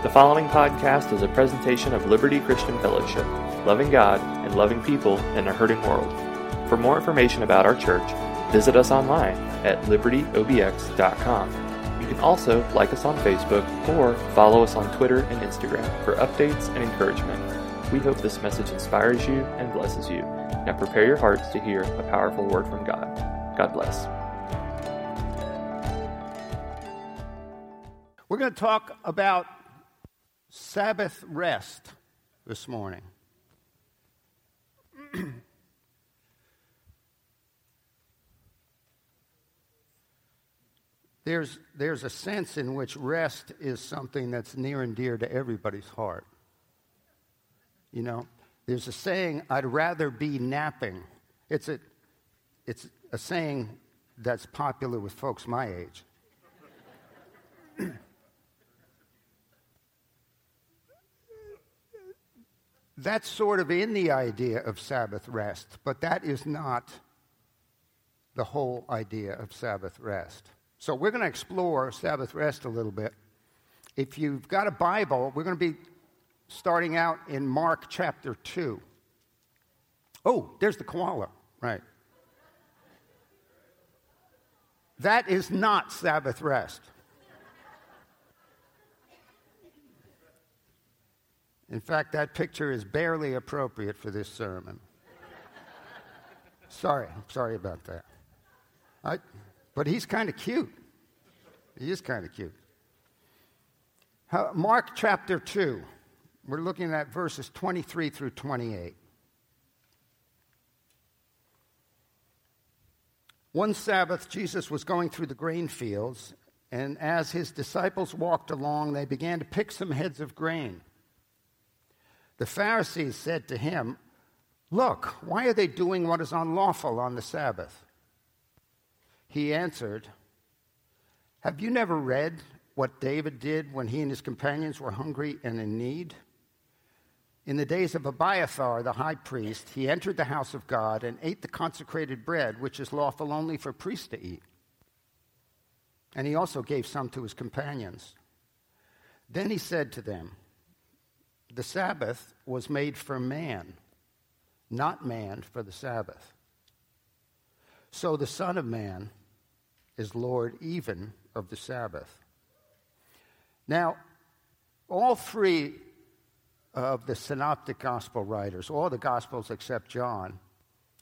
The following podcast is a presentation of Liberty Christian Fellowship, loving God and loving people in a hurting world. For more information about our church, visit us online at libertyobx.com. You can also like us on Facebook or follow us on Twitter and Instagram for updates and encouragement. We hope this message inspires you and blesses you. Now prepare your hearts to hear a powerful word from God. God bless. We're going to talk about Sabbath rest this morning. there's, there's a sense in which rest is something that's near and dear to everybody's heart. You know, there's a saying, I'd rather be napping. It's a, it's a saying that's popular with folks my age. That's sort of in the idea of Sabbath rest, but that is not the whole idea of Sabbath rest. So we're going to explore Sabbath rest a little bit. If you've got a Bible, we're going to be starting out in Mark chapter 2. Oh, there's the koala, right. That is not Sabbath rest. In fact, that picture is barely appropriate for this sermon. sorry, I'm sorry about that. I, but he's kind of cute. He is kind of cute. How, Mark chapter 2, we're looking at verses 23 through 28. One Sabbath, Jesus was going through the grain fields, and as his disciples walked along, they began to pick some heads of grain. The Pharisees said to him, Look, why are they doing what is unlawful on the Sabbath? He answered, Have you never read what David did when he and his companions were hungry and in need? In the days of Abiathar, the high priest, he entered the house of God and ate the consecrated bread, which is lawful only for priests to eat. And he also gave some to his companions. Then he said to them, the Sabbath was made for man, not man for the Sabbath. So the Son of Man is Lord even of the Sabbath. Now, all three of the synoptic gospel writers, all the gospels except John,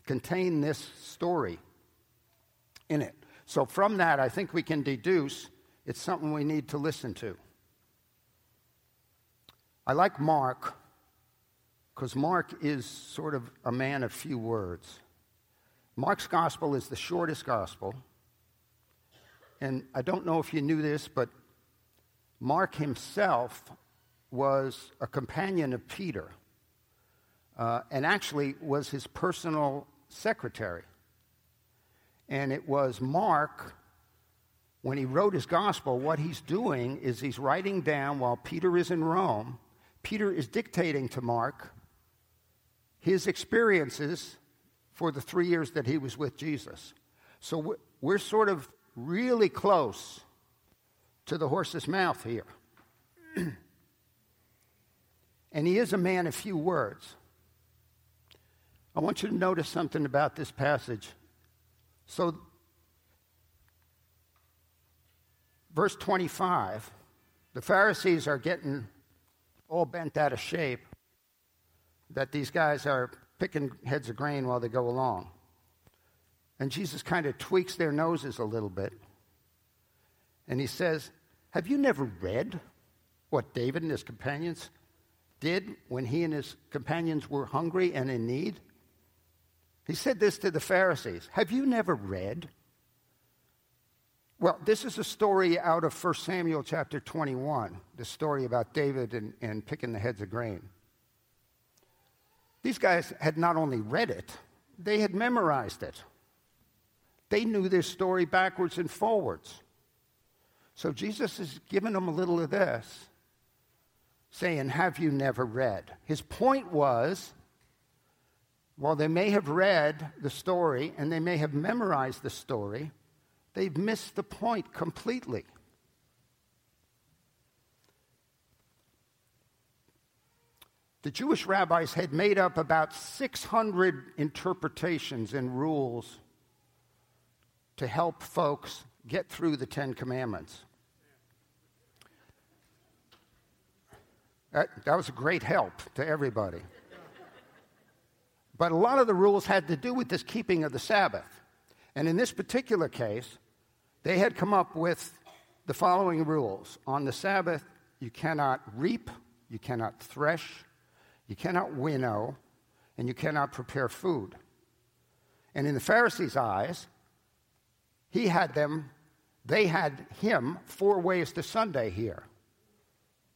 contain this story in it. So from that, I think we can deduce it's something we need to listen to. I like Mark because Mark is sort of a man of few words. Mark's gospel is the shortest gospel. And I don't know if you knew this, but Mark himself was a companion of Peter uh, and actually was his personal secretary. And it was Mark when he wrote his gospel, what he's doing is he's writing down while Peter is in Rome Peter is dictating to Mark his experiences for the three years that he was with Jesus. So we're sort of really close to the horse's mouth here. and he is a man of few words. I want you to notice something about this passage. So, verse 25, the Pharisees are getting all bent out of shape that these guys are picking heads of grain while they go along. And Jesus kind of tweaks their noses a little bit. And he says, Have you never read what David and his companions did when he and his companions were hungry and in need? He said this to the Pharisees Have you never read well, this is a story out of 1 Samuel chapter 21, the story about David and, and picking the heads of grain. These guys had not only read it, they had memorized it. They knew this story backwards and forwards. So Jesus is giving them a little of this, saying, Have you never read? His point was, while they may have read the story and they may have memorized the story, They've missed the point completely. the Jewish rabbis had made up about 600 interpretations and rules to help folks get through the Ten Commandments. That, that was a great help to everybody. But a lot of the rules had to do with this keeping of the Sabbath. And in this particular case, they had come up with the following rules On the Sabbath, you cannot reap, you cannot thresh, you cannot winnow, and you cannot prepare food. And in the Pharisees' eyes, he had them, they had him four ways to Sunday here.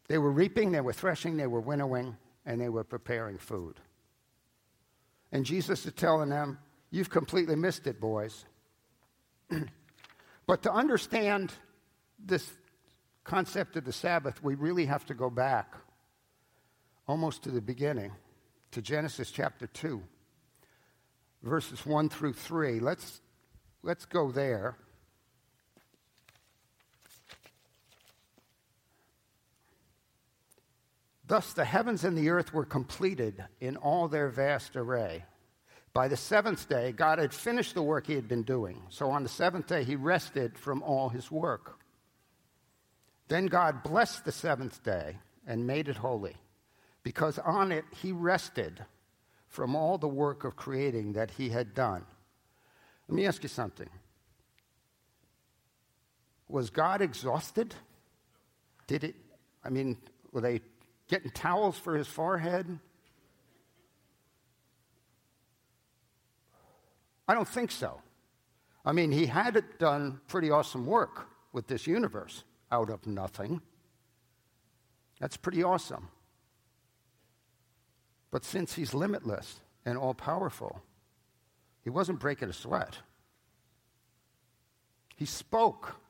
They were reaping, they were threshing, they were winnowing, and they were preparing food. And Jesus is telling them, You've completely missed it, boys. but to understand this concept of the Sabbath, we really have to go back almost to the beginning, to Genesis chapter 2, verses 1 through 3. Let's, let's go there. Thus the heavens and the earth were completed in all their vast array. By the seventh day, God had finished the work he had been doing. So on the seventh day, he rested from all his work. Then God blessed the seventh day and made it holy, because on it he rested from all the work of creating that he had done. Let me ask you something. Was God exhausted? Did it, I mean, were they getting towels for his forehead? I don't think so. I mean, he had done pretty awesome work with this universe out of nothing. That's pretty awesome. But since he's limitless and all powerful, he wasn't breaking a sweat. He spoke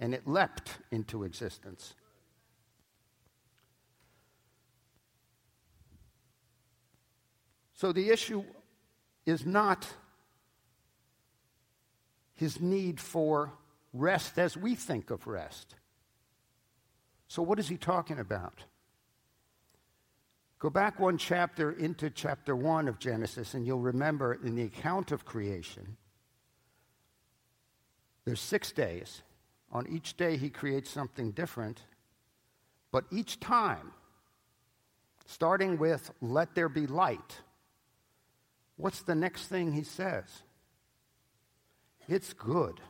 and it leapt into existence. So the issue is not his need for rest as we think of rest. So, what is he talking about? Go back one chapter into chapter one of Genesis, and you'll remember in the account of creation, there's six days. On each day, he creates something different. But each time, starting with, let there be light, What's the next thing he says? It's good.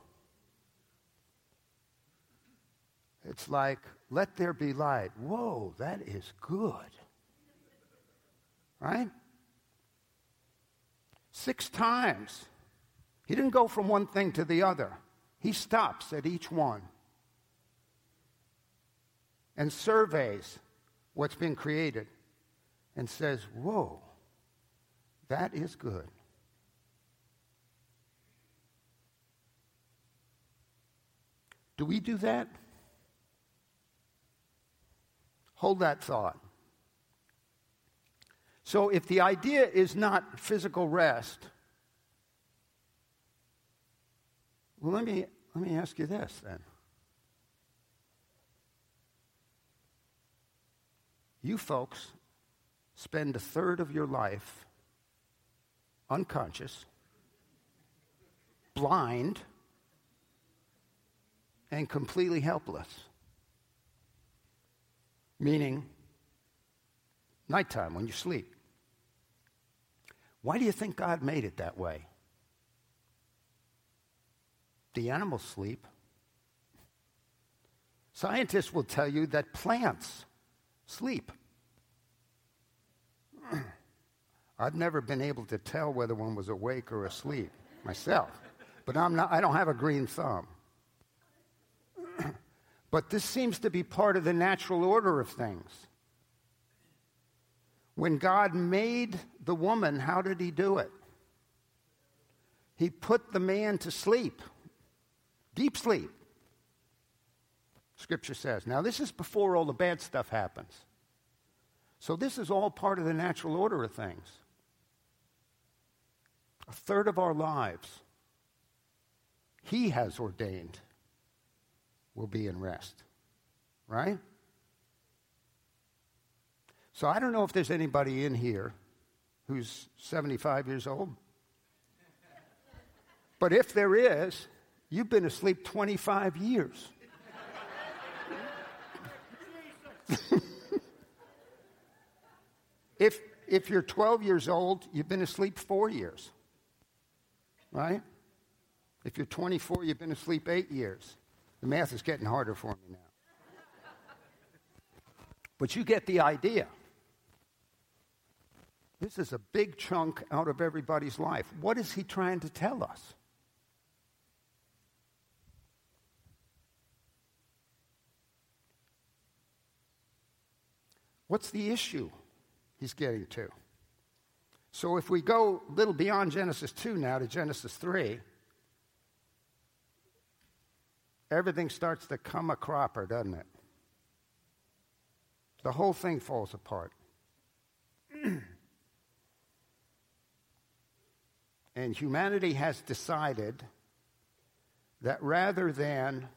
It's like, let there be light. Whoa, that is good. Right? Six times. He didn't go from one thing to the other, he stops at each one and surveys what's been created and says, Whoa, that is good. Do we do that? Hold that thought. So, if the idea is not physical rest, well, let me, let me ask you this then. You folks spend a third of your life unconscious, blind, and completely helpless. Meaning, nighttime when you sleep. Why do you think God made it that way? The animals sleep. Scientists will tell you that plants sleep. I've never been able to tell whether one was awake or asleep myself, but I'm not, I don't have a green thumb. But this seems to be part of the natural order of things. When God made the woman, how did he do it? He put the man to sleep, deep sleep. Scripture says. Now, this is before all the bad stuff happens. So, this is all part of the natural order of things a third of our lives, He has ordained will be in rest. Right? So I don't know if there's anybody in here who's 75 years old. But if there is, you've been asleep 25 years. if, if you're 12 years old, you've been asleep four years. Right? If you're 24, you've been asleep eight years. The math is getting harder for me now. But you get the idea. This is a big chunk out of everybody's life. What is he trying to tell us? What's the issue he's getting to? So if we go a little beyond Genesis 2 now to Genesis 3, everything starts to come a cropper, doesn't it? The whole thing falls apart. and humanity has decided that rather than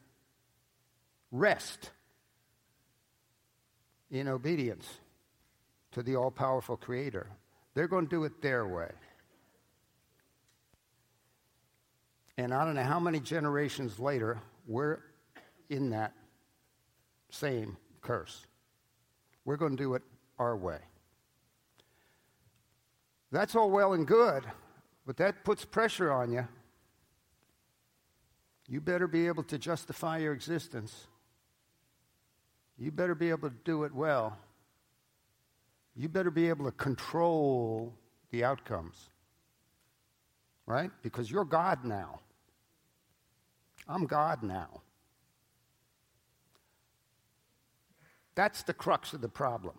rest in obedience to the all powerful Creator, they're going to do it their way. And I don't know how many generations later, we're in that same curse. We're going to do it our way. That's all well and good, but that puts pressure on you. You better be able to justify your existence. You better be able to do it well. You better be able to control the outcomes. Right? Because you're God now. I'm God now. That's the crux of the problem.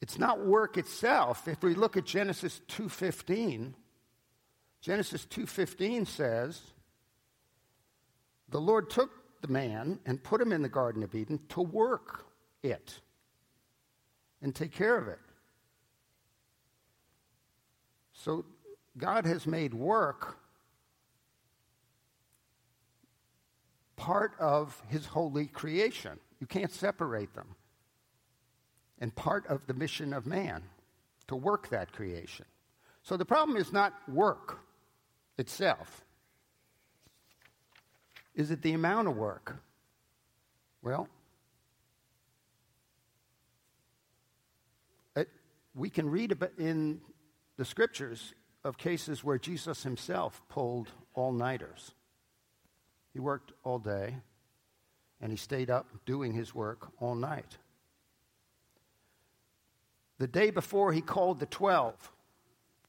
It's not work itself. If we look at Genesis 2:15, Genesis 2:15 says, "The Lord took the man and put him in the garden of Eden to work it and take care of it." So God has made work part of his holy creation. You can't separate them. And part of the mission of man to work that creation. So the problem is not work itself. Is it the amount of work? Well, it, we can read in the scriptures of cases where Jesus himself pulled all nighters. He worked all day and he stayed up doing his work all night. The day before he called the 12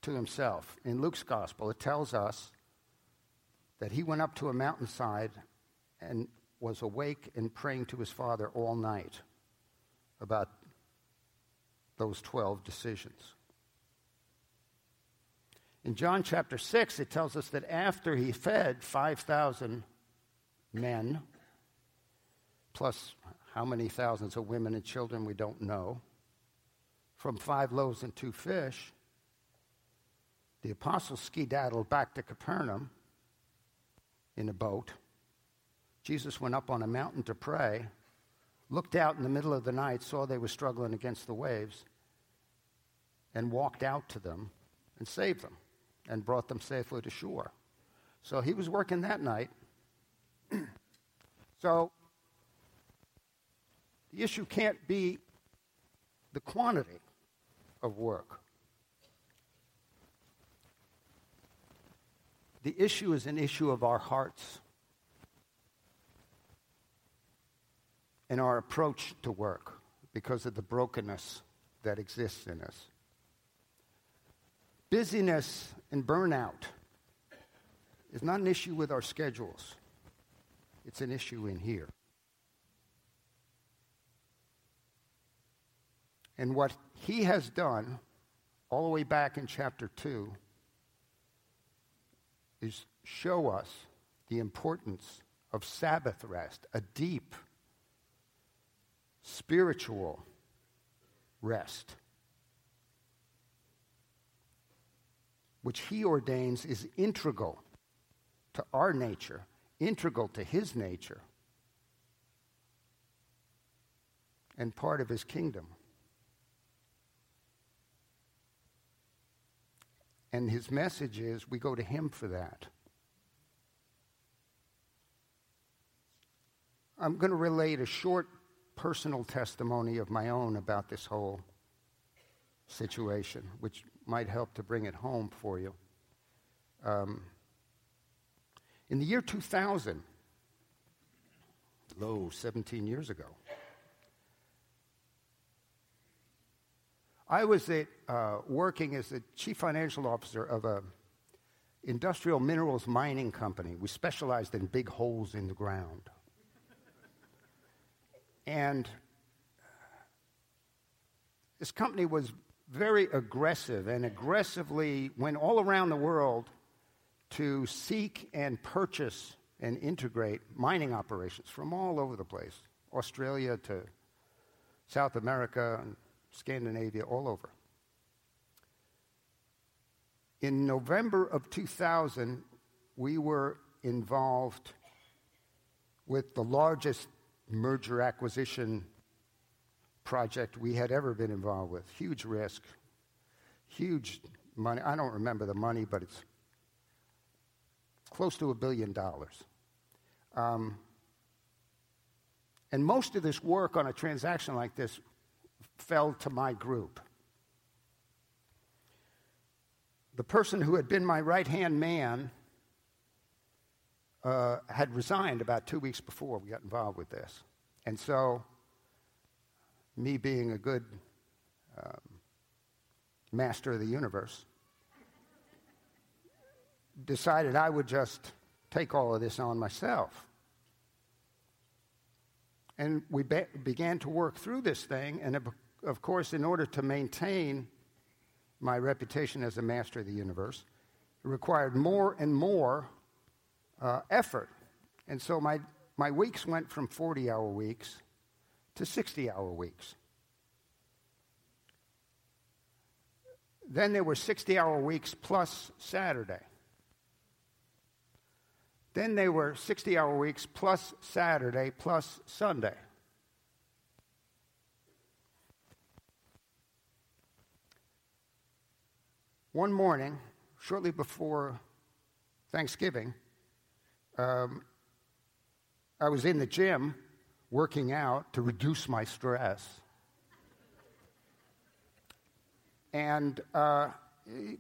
to himself, in Luke's gospel, it tells us that he went up to a mountainside and was awake and praying to his father all night about those 12 decisions. In John chapter 6, it tells us that after he fed 5,000 men, plus how many thousands of women and children we don't know, from five loaves and two fish, the apostles skedaddled back to Capernaum in a boat. Jesus went up on a mountain to pray, looked out in the middle of the night, saw they were struggling against the waves, and walked out to them and saved them and brought them safely to shore. So he was working that night so the issue can't be the quantity of work. The issue is an issue of our hearts and our approach to work because of the brokenness that exists in us. Busyness and burnout is not an issue with our schedules. It's an issue in here. And what he has done, all the way back in chapter 2, is show us the importance of Sabbath rest, a deep spiritual rest, which he ordains is integral to our nature integral to his nature. and part of his kingdom. And his message is we go to him for that. I'm going to relate a short personal testimony of my own about this whole situation, which might help to bring it home for you. Um, in the year 2000, lo, 17 years ago, I was at, uh, working as the chief financial officer of a industrial minerals mining company. We specialized in big holes in the ground. And this company was very aggressive and aggressively went all around the world to seek and purchase and integrate mining operations from all over the place Australia to South America and Scandinavia, all over. In November of 2000, we were involved with the largest merger acquisition project we had ever been involved with. Huge risk, huge money. I don't remember the money, but it's close to a billion dollars. Um, and most of this work on a transaction like this fell to my group. The person who had been my right hand man uh, had resigned about two weeks before we got involved with this. And so, me being a good um, master of the universe, decided I would just take all of this on myself. And we be- began to work through this thing, and of course, in order to maintain my reputation as a master of the universe, it required more and more uh, effort. And so my, my weeks went from 40 hour weeks to 60 hour weeks. Then there were 60 hour weeks plus Saturday. Then they were 60 hour weeks plus Saturday plus Sunday. One morning, shortly before Thanksgiving, um, I was in the gym working out to reduce my stress. And uh,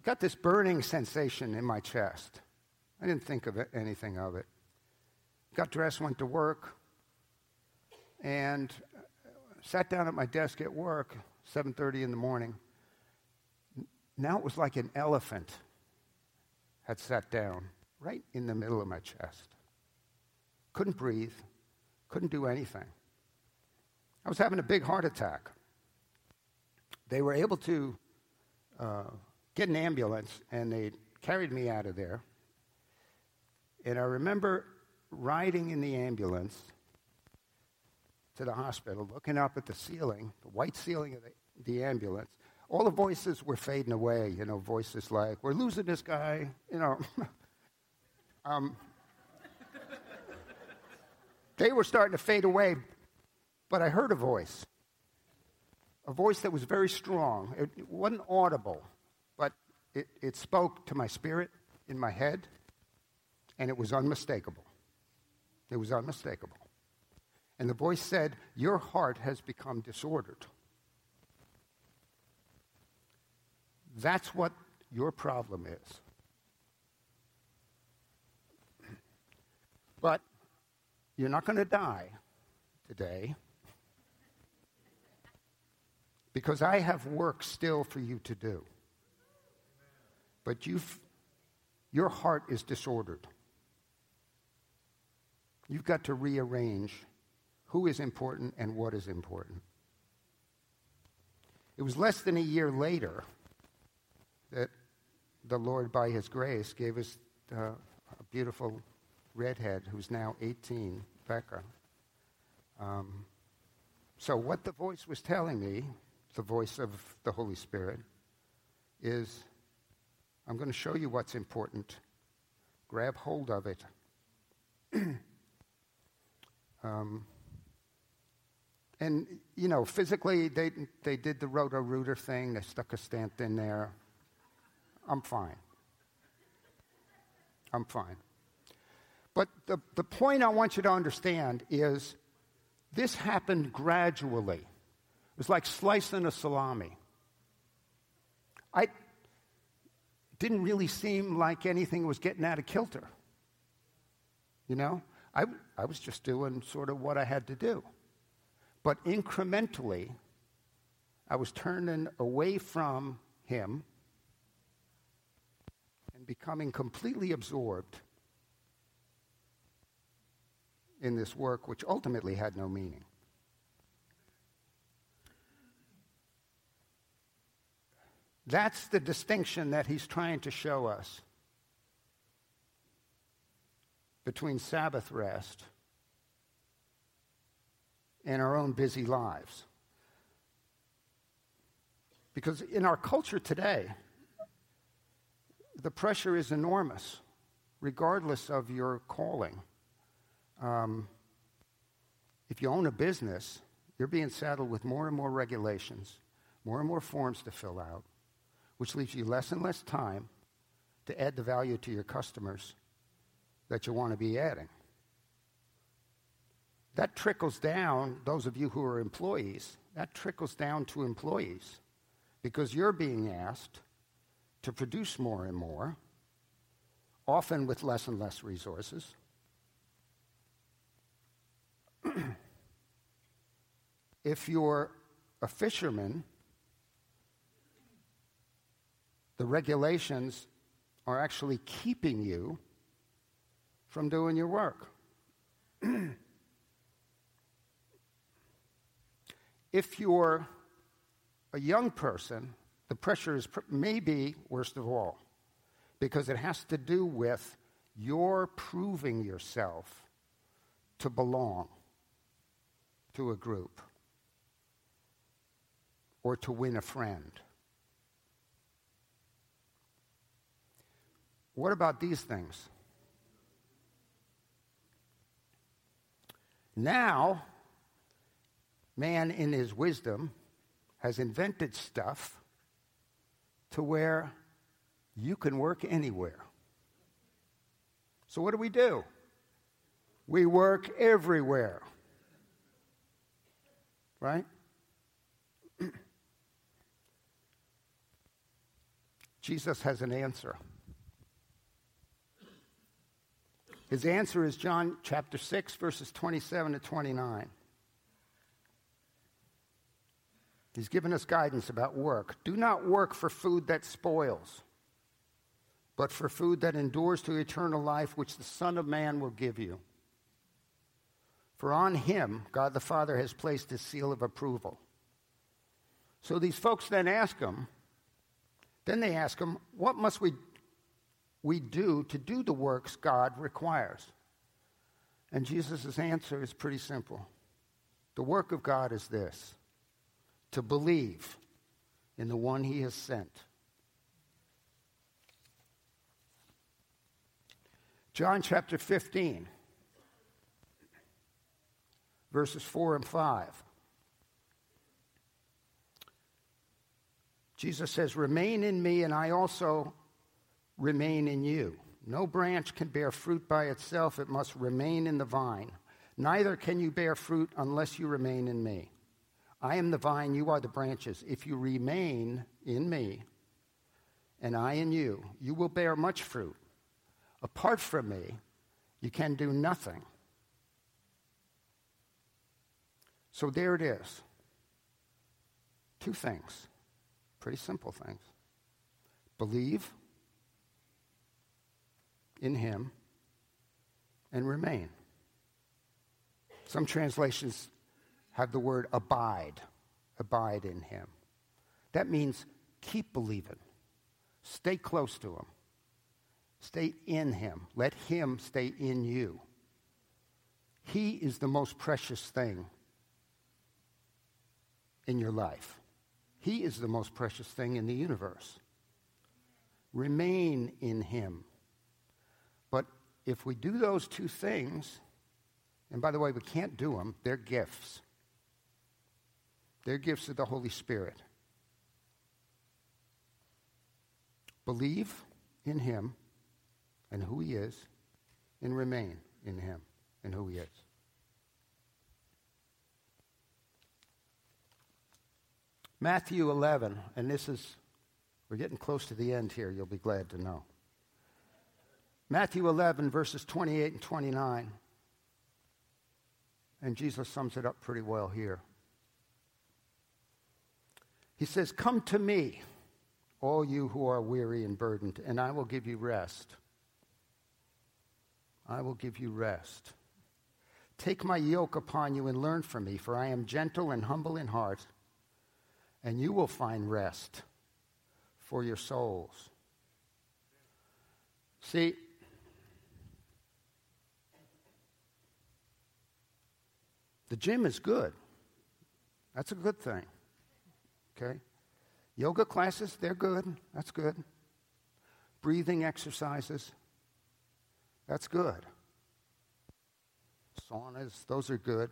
got this burning sensation in my chest. I didn't think of it, anything of it. Got dressed, went to work, and sat down at my desk at work, 7:30 in the morning. Now it was like an elephant had sat down right in the middle of my chest. Couldn't breathe, couldn't do anything. I was having a big heart attack. They were able to uh, get an ambulance and they carried me out of there. And I remember riding in the ambulance to the hospital, looking up at the ceiling, the white ceiling of the, the ambulance. All the voices were fading away, you know, voices like, we're losing this guy, you know. um, they were starting to fade away, but I heard a voice. A voice that was very strong. It, it wasn't audible, but it, it spoke to my spirit in my head and it was unmistakable. It was unmistakable. And the voice said, Your heart has become disordered. That's what your problem is. But you're not going to die today because I have work still for you to do. But you've, your heart is disordered. You've got to rearrange who is important and what is important. It was less than a year later that the Lord, by His grace, gave us uh, a beautiful redhead who's now 18, Becca. Um, so, what the voice was telling me, the voice of the Holy Spirit, is I'm going to show you what's important. Grab hold of it. Um, and, you know, physically, they, they did the Roto-Rooter thing. They stuck a stent in there. I'm fine. I'm fine. But the, the point I want you to understand is this happened gradually. It was like slicing a salami. I didn't really seem like anything was getting out of kilter. You know, I, I was just doing sort of what I had to do. But incrementally, I was turning away from him and becoming completely absorbed in this work, which ultimately had no meaning. That's the distinction that he's trying to show us between Sabbath rest and our own busy lives. Because in our culture today, the pressure is enormous, regardless of your calling. Um, if you own a business, you're being saddled with more and more regulations, more and more forms to fill out, which leaves you less and less time to add the value to your customers that you want to be adding. That trickles down, those of you who are employees, that trickles down to employees because you're being asked to produce more and more, often with less and less resources. if you're a fisherman, the regulations are actually keeping you from doing your work. if you're a young person, the pressure is maybe worst of all because it has to do with your proving yourself to belong to a group or to win a friend. What about these things? Now, man in his wisdom has invented stuff to where you can work anywhere. So, what do we do? We work everywhere. Right? Jesus has an answer. His answer is John chapter 6, verses 27 to 29. He's given us guidance about work. Do not work for food that spoils, but for food that endures to eternal life, which the Son of Man will give you. For on him, God the Father has placed his seal of approval. So these folks then ask him, then they ask him, What must we, we do to do the works God requires? And Jesus' answer is pretty simple. The work of God is this to believe in the one he has sent. John chapter 15, verses 4 and 5. Jesus says, Remain in me, and I also remain in you. No branch can bear fruit by itself, it must remain in the vine. Neither can you bear fruit unless you remain in me. I am the vine, you are the branches. If you remain in me, and I in you, you will bear much fruit. Apart from me, you can do nothing. So there it is. Two things, pretty simple things. Believe in Him and remain. Some translations have the word abide. Abide in him. That means keep believing. Stay close to him. Stay in him. Let him stay in you. He is the most precious thing in your life. He is the most precious thing in the universe. Remain in him. But if we do those two things, and by the way, we can't do them, they're gifts. They're gifts of the Holy Spirit. Believe in Him and who He is, and remain in Him and who He is. Matthew 11, and this is, we're getting close to the end here, you'll be glad to know. Matthew 11, verses 28 and 29. And Jesus sums it up pretty well here. He says, Come to me, all you who are weary and burdened, and I will give you rest. I will give you rest. Take my yoke upon you and learn from me, for I am gentle and humble in heart and you will find rest for your souls. See, the gym is good. That's a good thing. Okay? Yoga classes, they're good. That's good. Breathing exercises, that's good. Saunas, those are good.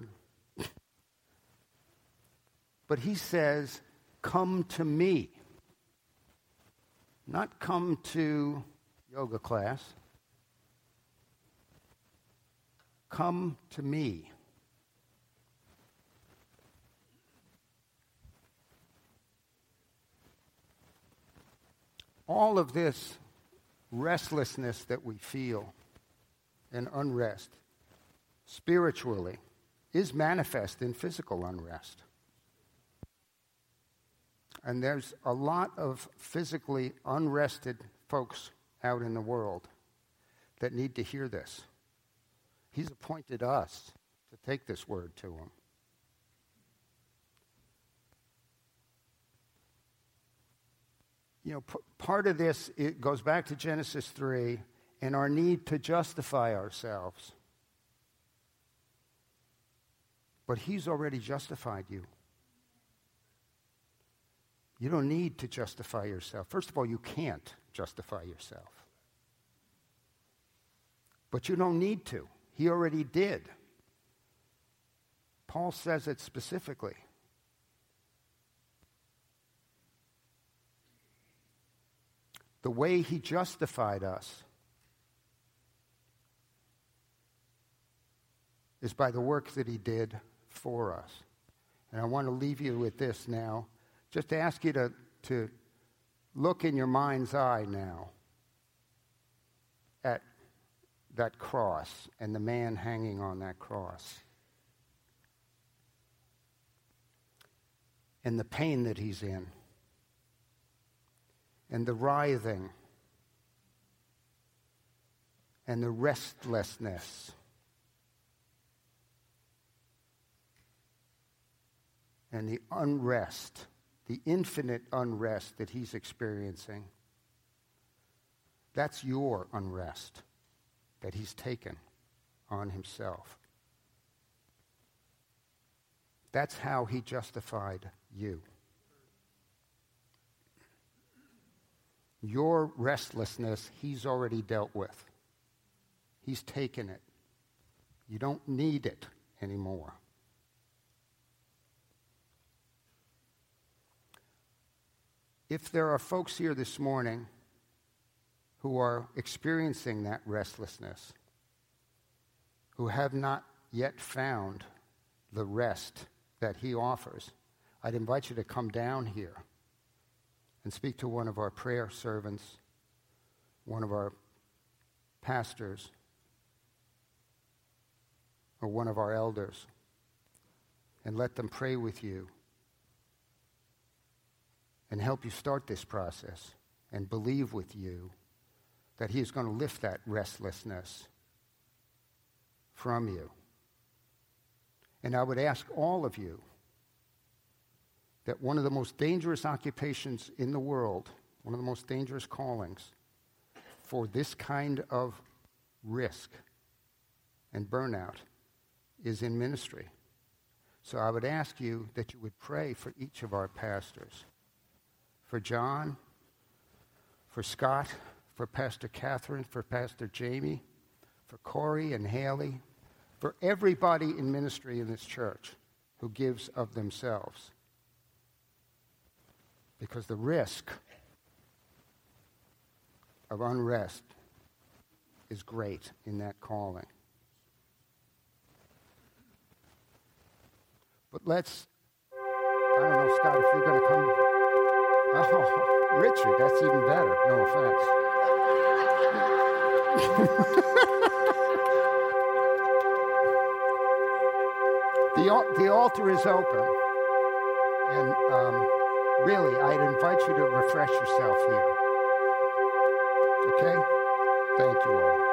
but he says, come to me. Not come to yoga class. Come to me. All of this restlessness that we feel and unrest spiritually is manifest in physical unrest. And there's a lot of physically unrested folks out in the world that need to hear this. He's appointed us to take this word to them. You know, p- part of this it goes back to Genesis 3 and our need to justify ourselves. But he's already justified you. You don't need to justify yourself. First of all, you can't justify yourself. But you don't need to. He already did. Paul says it specifically. The way he justified us is by the work that he did for us. And I want to leave you with this now just ask you to, to look in your mind's eye now at that cross and the man hanging on that cross. And the pain that he's in. And the writhing. And the restlessness. And the unrest the infinite unrest that he's experiencing. That's your unrest that he's taken on himself. That's how he justified you. Your restlessness, he's already dealt with. He's taken it. You don't need it anymore. If there are folks here this morning who are experiencing that restlessness, who have not yet found the rest that He offers, I'd invite you to come down here and speak to one of our prayer servants, one of our pastors, or one of our elders, and let them pray with you and help you start this process and believe with you that He is going to lift that restlessness from you. And I would ask all of you that one of the most dangerous occupations in the world, one of the most dangerous callings for this kind of risk and burnout is in ministry. So I would ask you that you would pray for each of our pastors for John, for Scott, for Pastor Catherine, for Pastor Jamie, for Corey and Haley, for everybody in ministry in this church who gives of themselves Because the risk of unrest is great in that calling. But let's, I don't know, Scott, if you're going to come. Oh, Richard, that's even better. No offense. the, the altar is open. And um, really, I'd invite you to refresh yourself here. Okay? Thank you all.